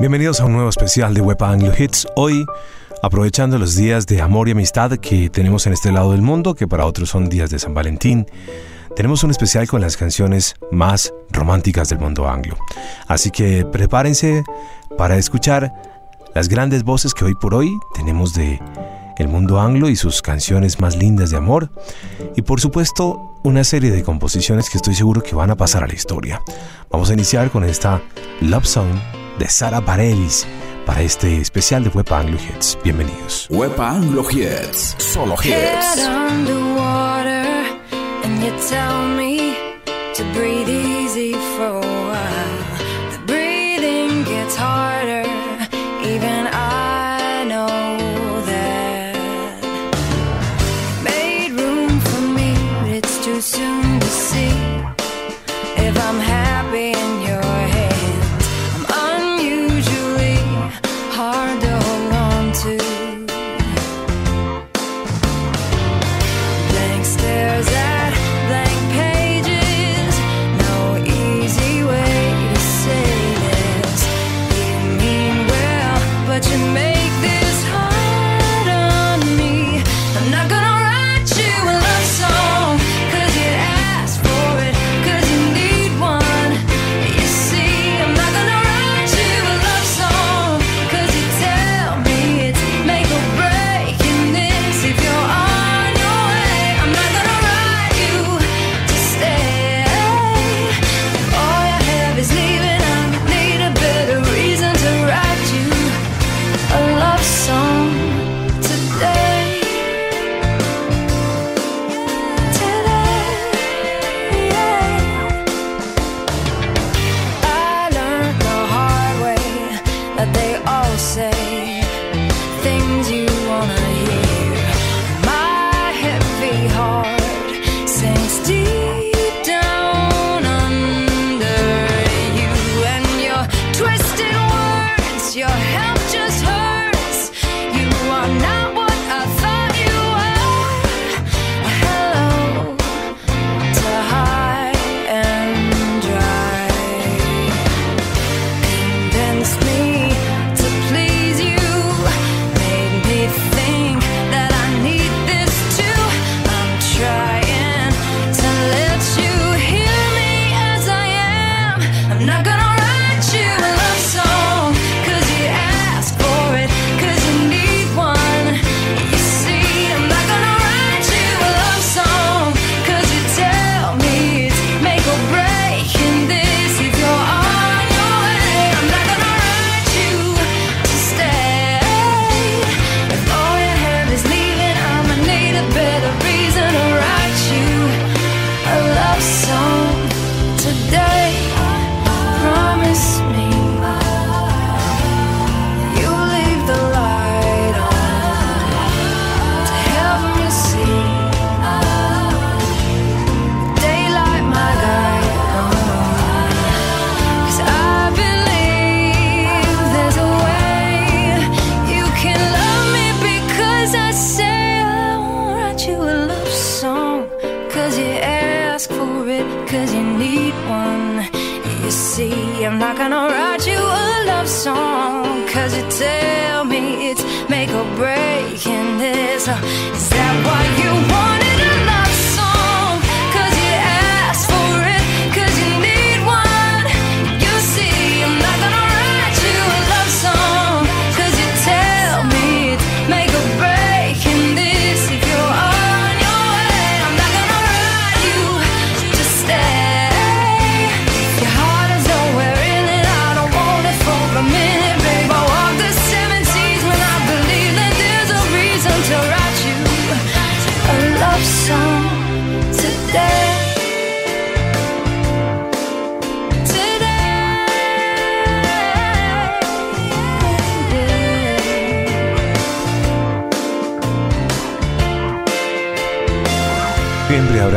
Bienvenidos a un nuevo especial de Web Anglo Hits. Hoy, aprovechando los días de amor y amistad que tenemos en este lado del mundo, que para otros son días de San Valentín, tenemos un especial con las canciones más románticas del mundo anglo. Así que prepárense para escuchar las grandes voces que hoy por hoy tenemos de el mundo anglo y sus canciones más lindas de amor. Y por supuesto, una serie de composiciones que estoy seguro que van a pasar a la historia. Vamos a iniciar con esta Love Song de Sara Bareilles para este especial de Web Anglo Hits. Bienvenidos. Web Anglo Hits, solo hits. and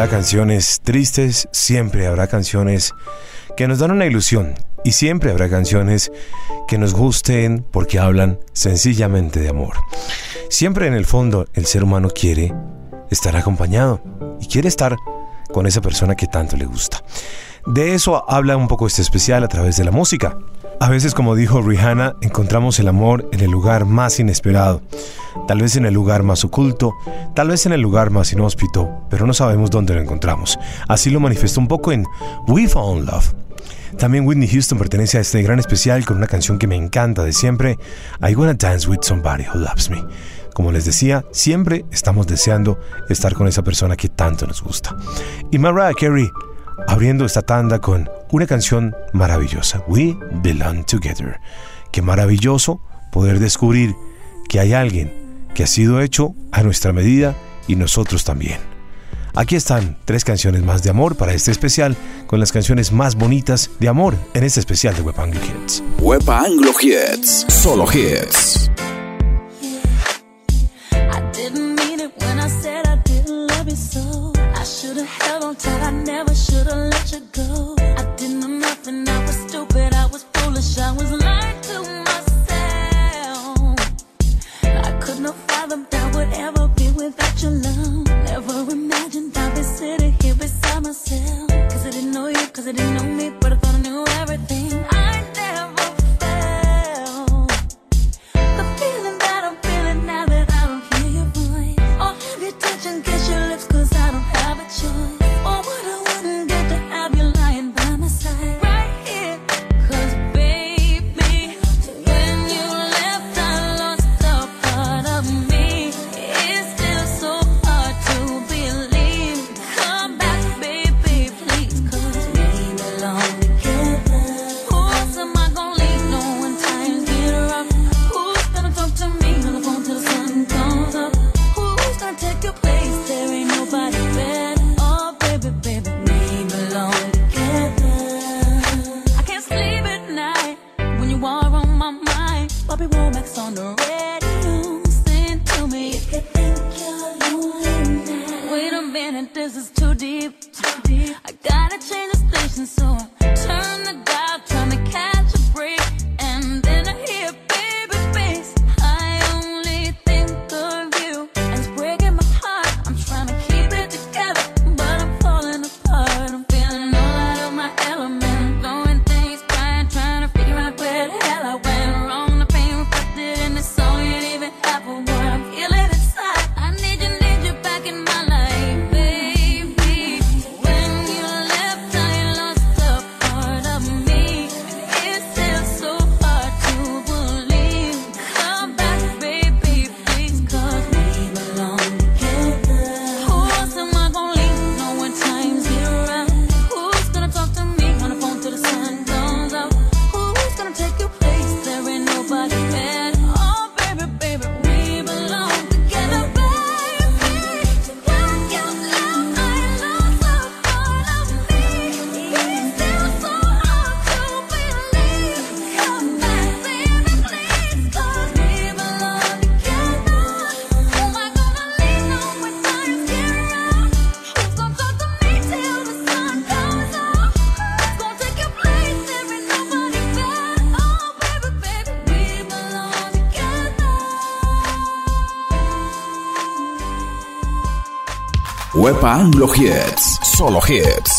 canciones tristes, siempre habrá canciones que nos dan una ilusión y siempre habrá canciones que nos gusten porque hablan sencillamente de amor. Siempre en el fondo el ser humano quiere estar acompañado y quiere estar con esa persona que tanto le gusta. De eso habla un poco este especial a través de la música. A veces, como dijo Rihanna, encontramos el amor en el lugar más inesperado, tal vez en el lugar más oculto, tal vez en el lugar más inhóspito, pero no sabemos dónde lo encontramos. Así lo manifestó un poco en We Found Love. También Whitney Houston pertenece a este gran especial con una canción que me encanta de siempre, I Wanna Dance With Somebody Who Loves Me. Como les decía, siempre estamos deseando estar con esa persona que tanto nos gusta. Y Mariah Carey abriendo esta tanda con una canción maravillosa, We Belong Together. Qué maravilloso poder descubrir que hay alguien que ha sido hecho a nuestra medida y nosotros también. Aquí están tres canciones más de amor para este especial, con las canciones más bonitas de amor en este especial de Web Anglo Hits. Web Anglo Hits, solo hits. Wepa Anglo Hits, solo hits.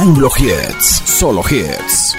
Anglo Hits, solo hits.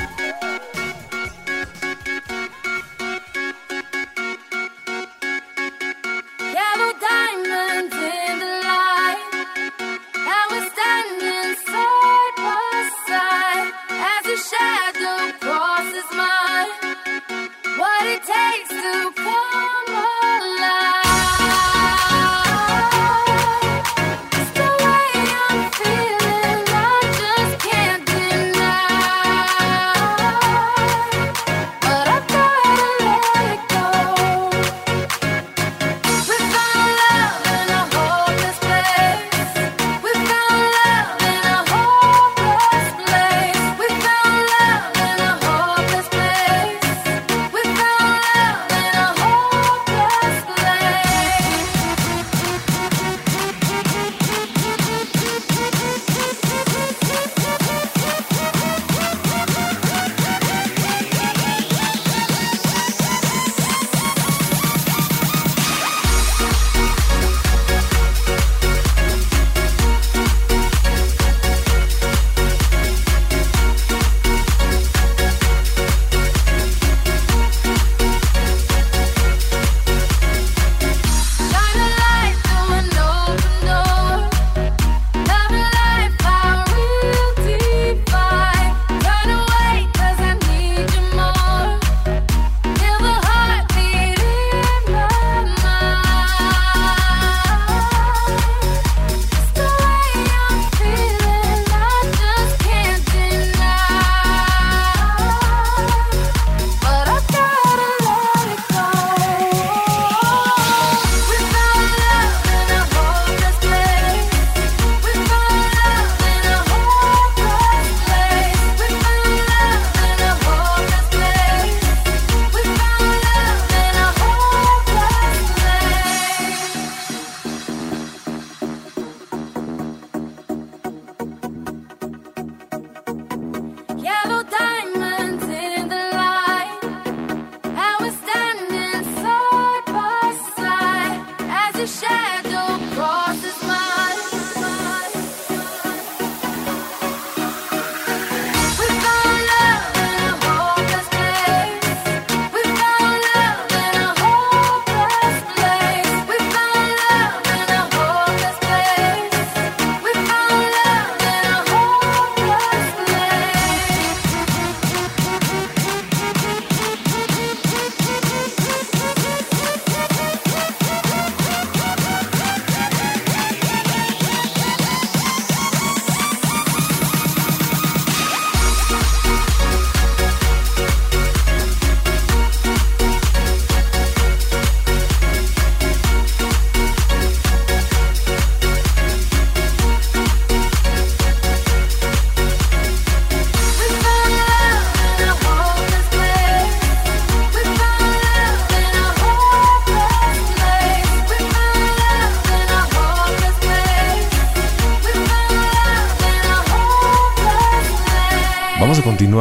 time.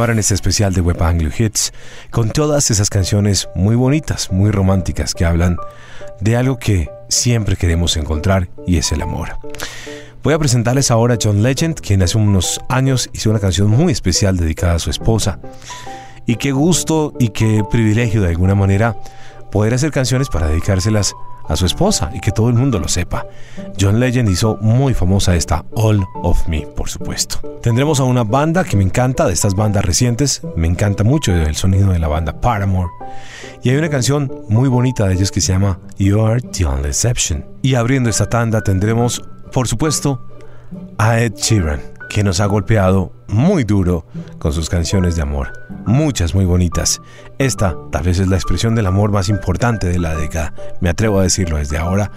En este especial de Web Anglo Hits con todas esas canciones muy bonitas, muy románticas que hablan de algo que siempre queremos encontrar y es el amor. Voy a presentarles ahora a John Legend, quien hace unos años hizo una canción muy especial dedicada a su esposa. Y qué gusto y qué privilegio de alguna manera poder hacer canciones para dedicárselas a su esposa y que todo el mundo lo sepa. John Legend hizo muy famosa esta All of Me, por supuesto. Tendremos a una banda que me encanta, de estas bandas recientes, me encanta mucho el sonido de la banda Paramore. Y hay una canción muy bonita de ellos que se llama You Are the Only Exception. Y abriendo esta tanda tendremos, por supuesto, a Ed Sheeran, que nos ha golpeado muy duro con sus canciones de amor. Muchas muy bonitas. Esta tal vez es la expresión del amor más importante de la década. Me atrevo a decirlo desde ahora.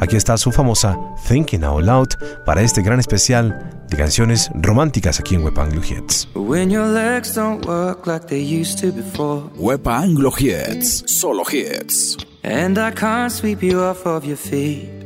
Aquí está su famosa Thinking Out Loud para este gran especial de canciones románticas aquí en Web Anglo Hits. When your legs don't work like they used to before, Wepa Anglo Hits, solo hits. and I can't sweep you off of your feet.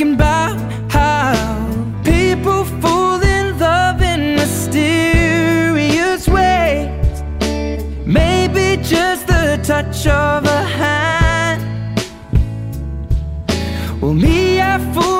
talking about how people fall in love in mysterious ways. Maybe just the touch of a hand. Well, me, I fool.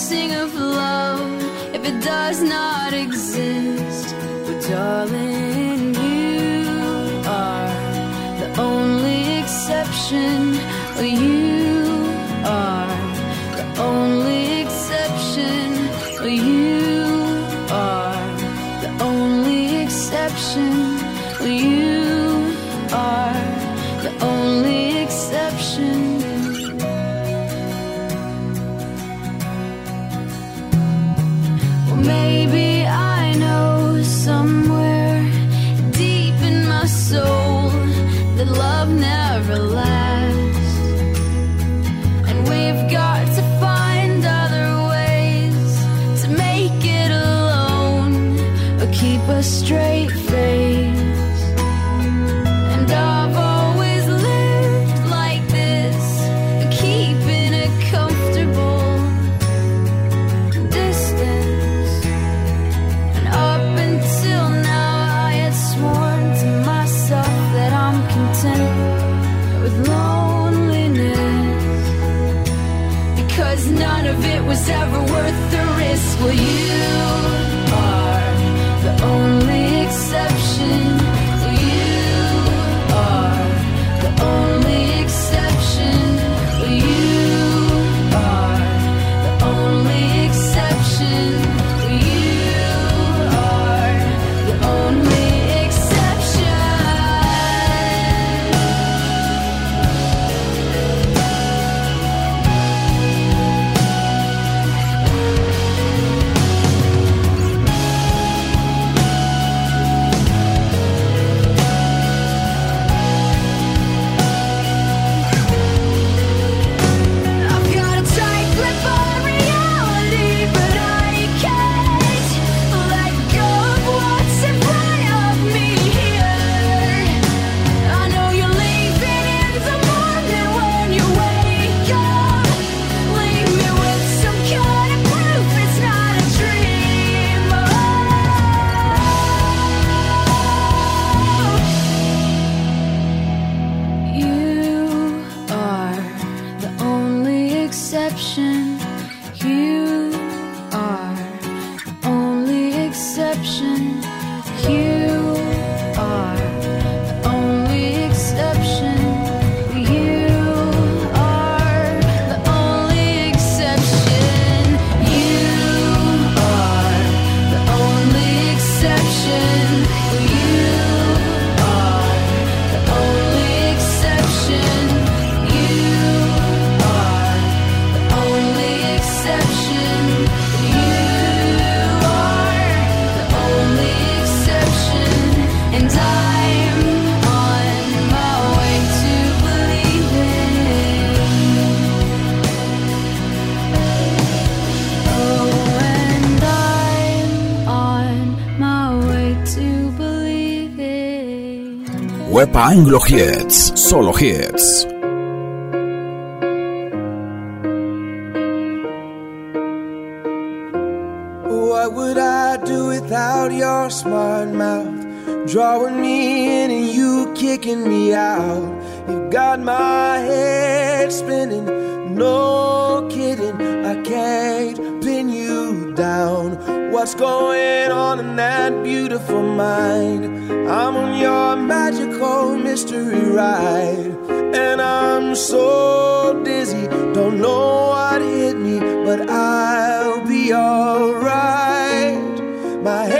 sing of love if it does not exist? But darling, you are the only exception. You Anglo Hits, solo hits. mystery ride. And I'm so dizzy, don't know what hit me, but I'll be alright. My head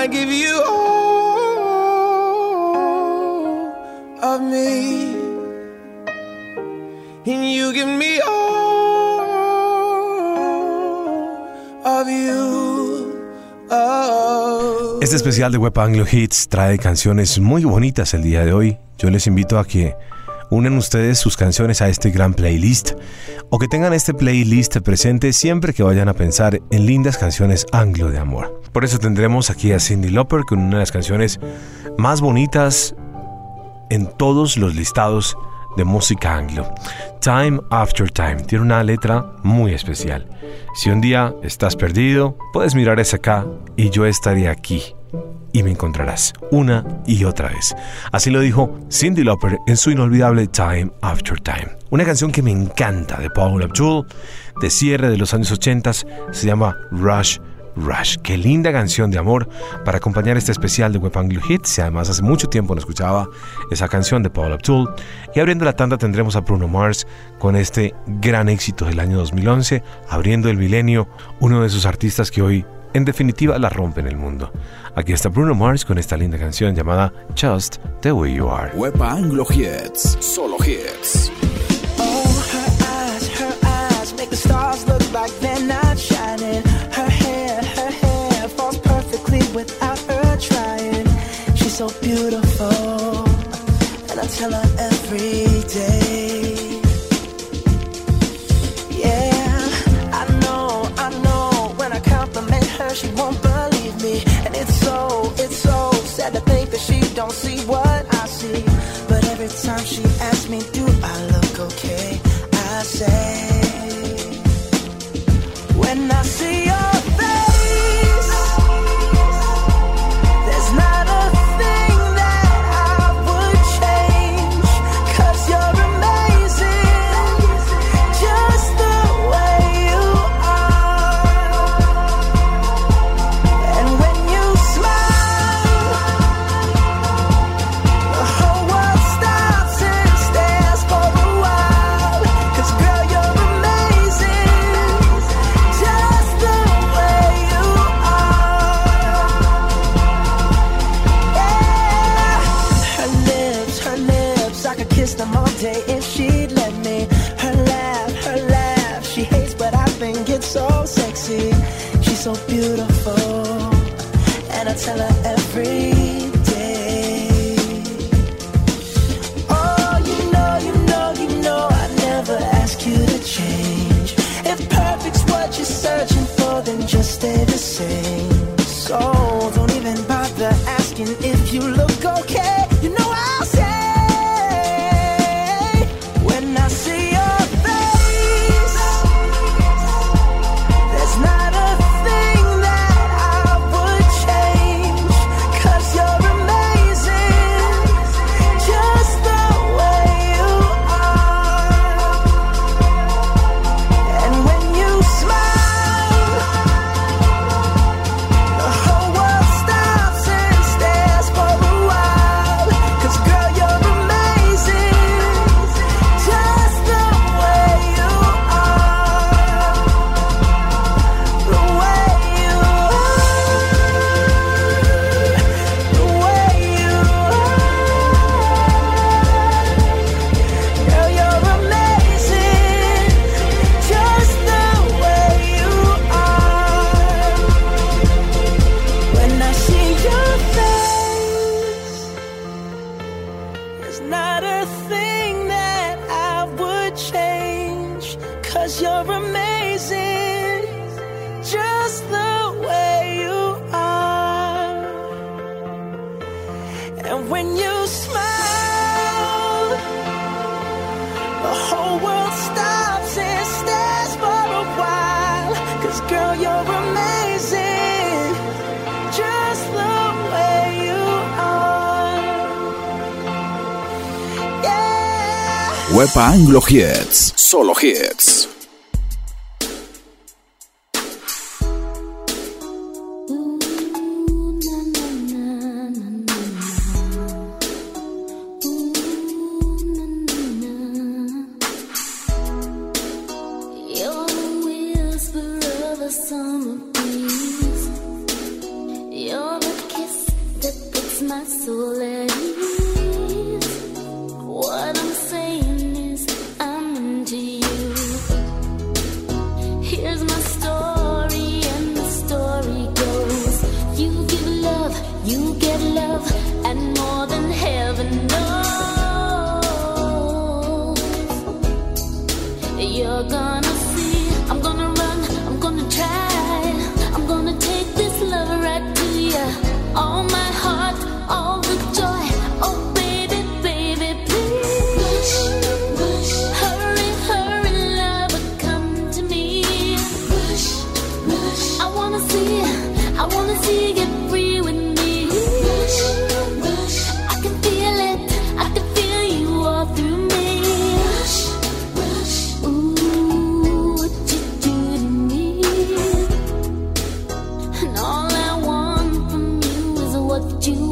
I give you all. Este especial de Web Anglo Hits trae canciones muy bonitas el día de hoy. Yo les invito a que unen ustedes sus canciones a este gran playlist o que tengan este playlist presente siempre que vayan a pensar en lindas canciones anglo de amor. Por eso tendremos aquí a Cindy Lauper con una de las canciones más bonitas en todos los listados de música anglo. Time After Time tiene una letra muy especial. Si un día estás perdido, puedes mirar esa acá y yo estaré aquí y me encontrarás una y otra vez. Así lo dijo Cindy Lauper en su inolvidable Time After Time. Una canción que me encanta de Paul Abdul, de cierre de los años 80, se llama Rush Rush. Qué linda canción de amor para acompañar este especial de Web Anglo Hits. Y además hace mucho tiempo no escuchaba esa canción de Paul Abdul. Y abriendo la tanda tendremos a Bruno Mars con este gran éxito del año 2011, abriendo el milenio, uno de sus artistas que hoy en definitiva la rompe en el mundo. Aquí está Bruno Mars con esta linda canción llamada Just the Way You Are. Anglo Hits, solo hits. Oh, her eyes, her eyes make the stars look like they're not shining. Her hair, her hair falls perfectly without her trying. She's so beautiful, don't see what I see. But every time she asks me, Do I look okay? I say, When I see not a thing. web a Anglo Hits. Solo hits. what you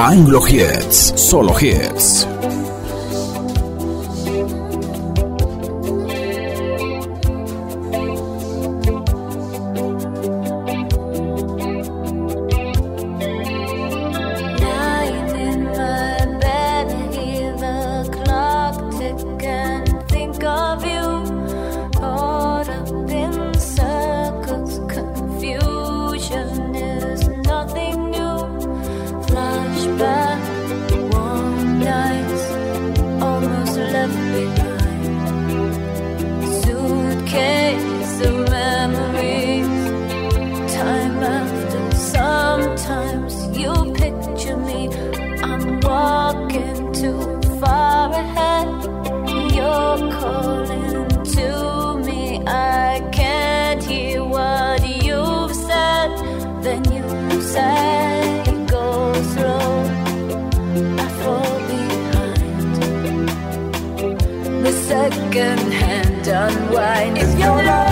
Anglo Hits, solo hits. Unwind. If you're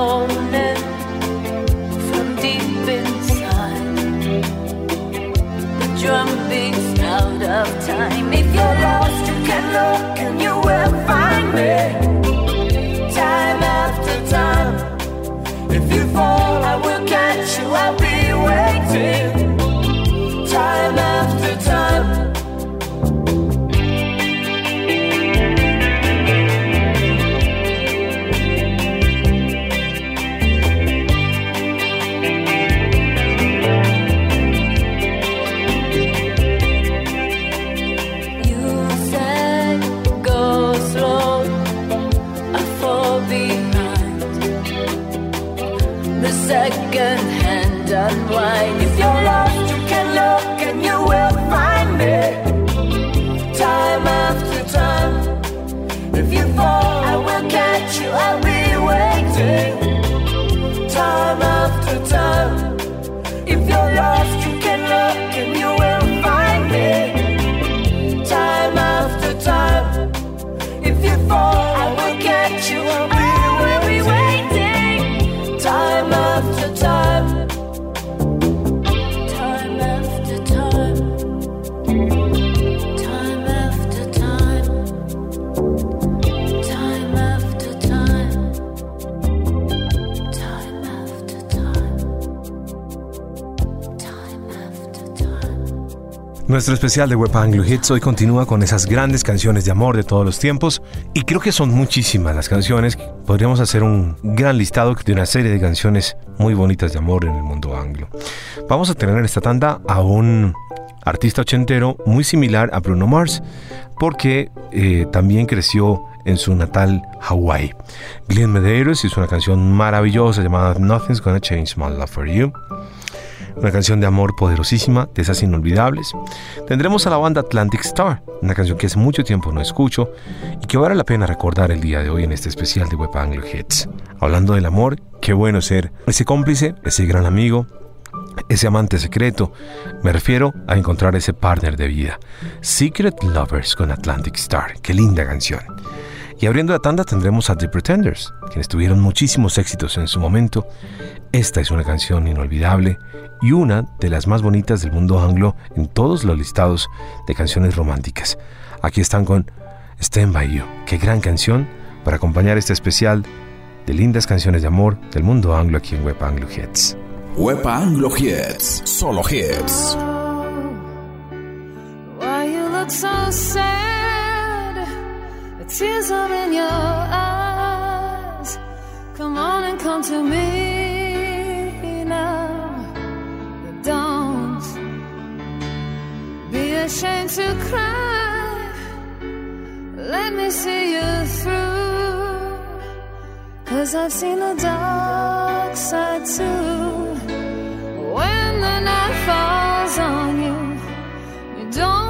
Time The drum beats down of time. If you're lost, you can look and you find me? Time after time. If you fall, I will find me Time after Nuestro especial de Web Anglo Hits hoy continúa con esas grandes canciones de amor de todos los tiempos y creo que son muchísimas las canciones. Podríamos hacer un gran listado de una serie de canciones muy bonitas de amor en el mundo anglo. Vamos a tener en esta tanda a un artista ochentero muy similar a Bruno Mars porque eh, también creció en su natal Hawái. Glenn Medeiros hizo una canción maravillosa llamada Nothing's Gonna Change My Love for You una canción de amor poderosísima, de esas inolvidables. Tendremos a la banda Atlantic Star, una canción que hace mucho tiempo no escucho y que vale la pena recordar el día de hoy en este especial de Web Anglo Hits. Hablando del amor, qué bueno ser ese cómplice, ese gran amigo, ese amante secreto. Me refiero a encontrar ese partner de vida. Secret Lovers con Atlantic Star, qué linda canción. Y abriendo la tanda tendremos a The Pretenders, quienes tuvieron muchísimos éxitos en su momento. Esta es una canción inolvidable y una de las más bonitas del mundo anglo en todos los listados de canciones románticas. Aquí están con Stand By You, qué gran canción para acompañar este especial de lindas canciones de amor del mundo anglo aquí en Web Anglo Hits. Wepa Anglo Hits, solo hits. Why you look so sad? Tears are in your eyes. Come on and come to me now. But Don't be ashamed to cry. Let me see you through. Cause I've seen the dark side too. When the night falls on you, you don't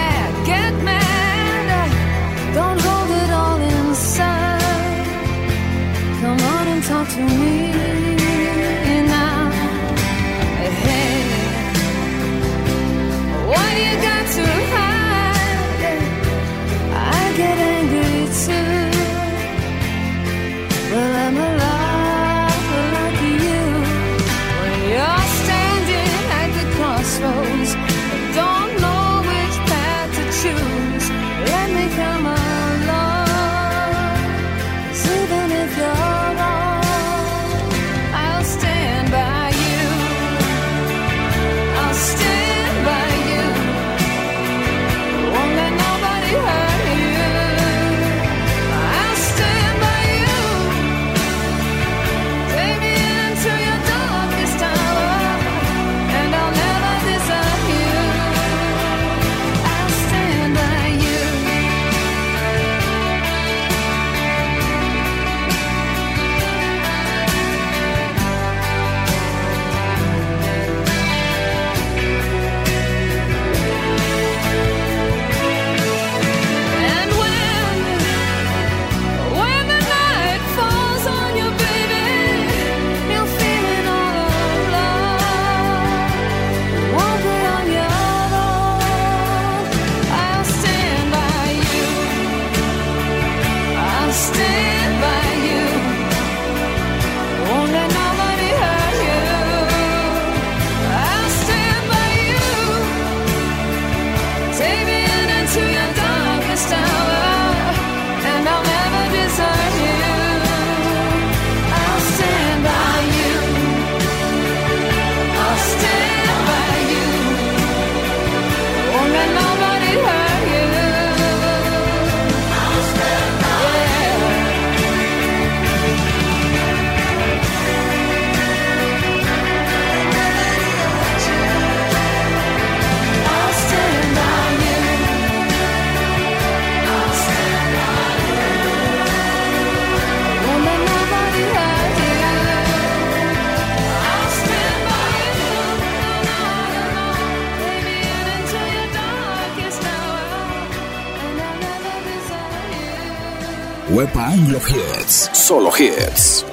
Wepa Anglo Hits. Solo hits.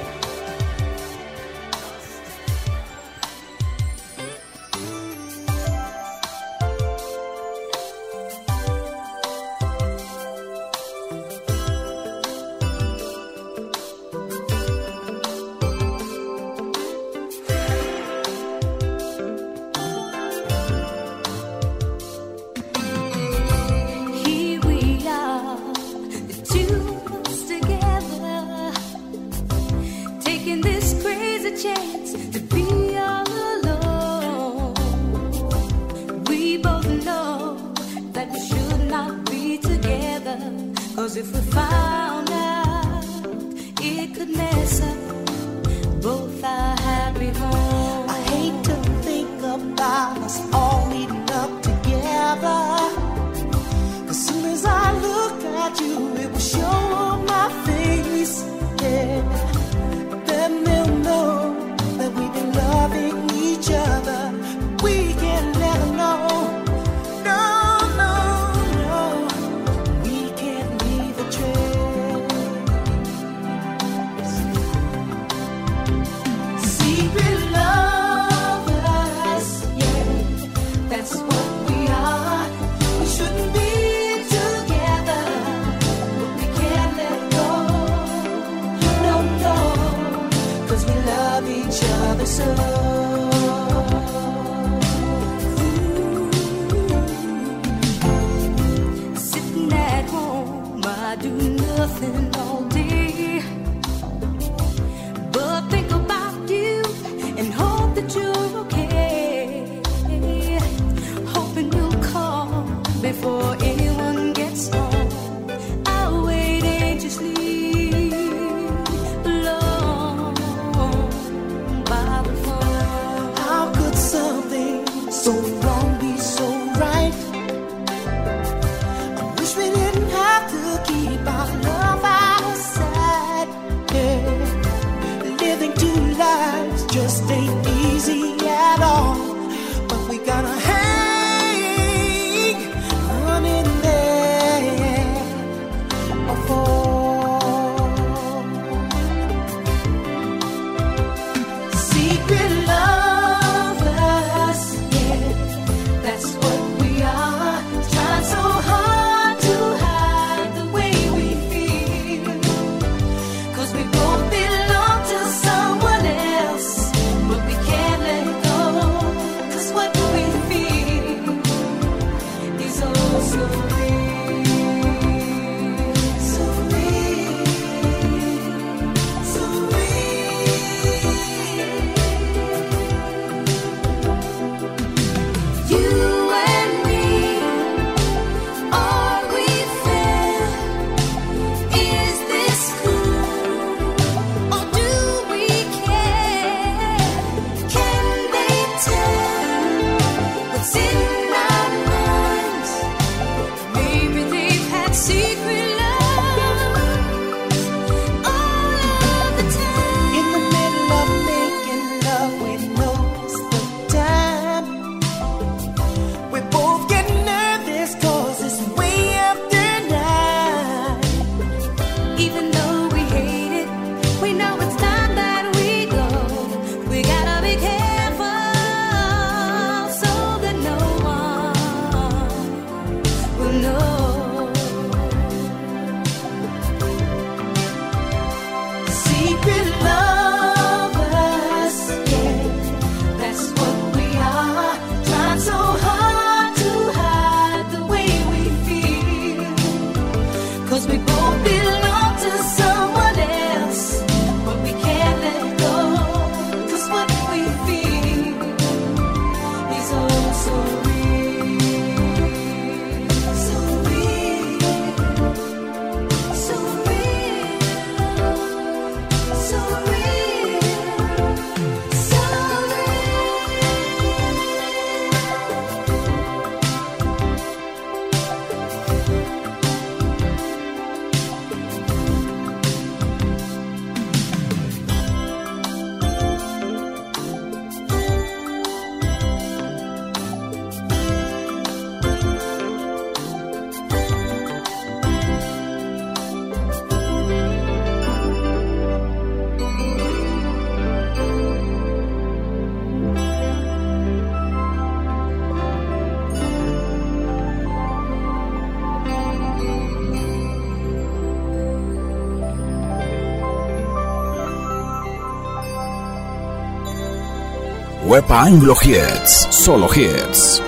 Anglo Hits, solo hits.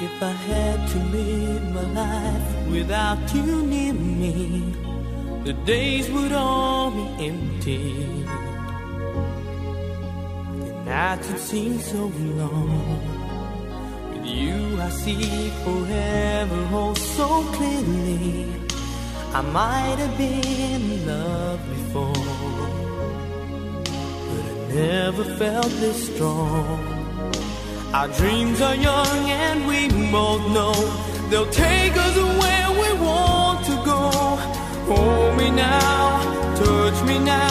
If I had to live my life without you near me, the days would all be empty. The nights would seem so long. You, I see forever oh so clearly. I might have been in love before, but I never felt this strong. Our dreams are young and we both know they'll take us where we want to go. Hold me now, touch me now.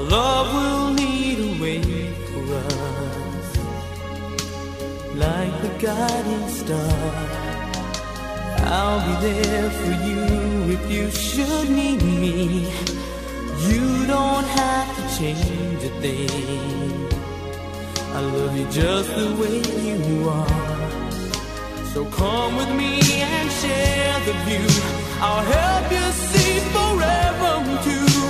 Our love will lead a way for us. Like the guiding star, I'll be there for you if you should need me. You don't have to change a thing. I love you just the way you are. So come with me and share the view. I'll help you see forever too.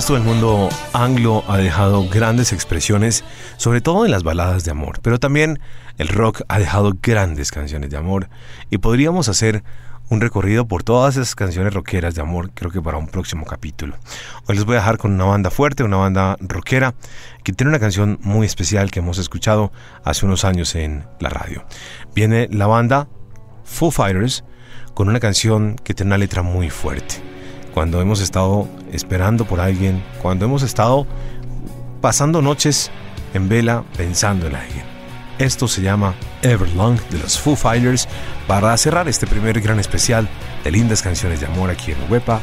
supuesto, el mundo anglo ha dejado grandes expresiones, sobre todo en las baladas de amor, pero también el rock ha dejado grandes canciones de amor y podríamos hacer un recorrido por todas esas canciones rockeras de amor, creo que para un próximo capítulo. Hoy les voy a dejar con una banda fuerte, una banda rockera, que tiene una canción muy especial que hemos escuchado hace unos años en la radio. Viene la banda Foo Fighters con una canción que tiene una letra muy fuerte cuando hemos estado esperando por alguien, cuando hemos estado pasando noches en vela pensando en alguien. Esto se llama Everlong de los Foo Fighters para cerrar este primer gran especial de lindas canciones de amor aquí en Wepa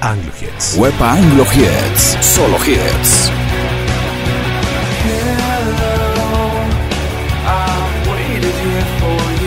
Anglo Hits. Wepa Anglo Hits, solo hits. Hello,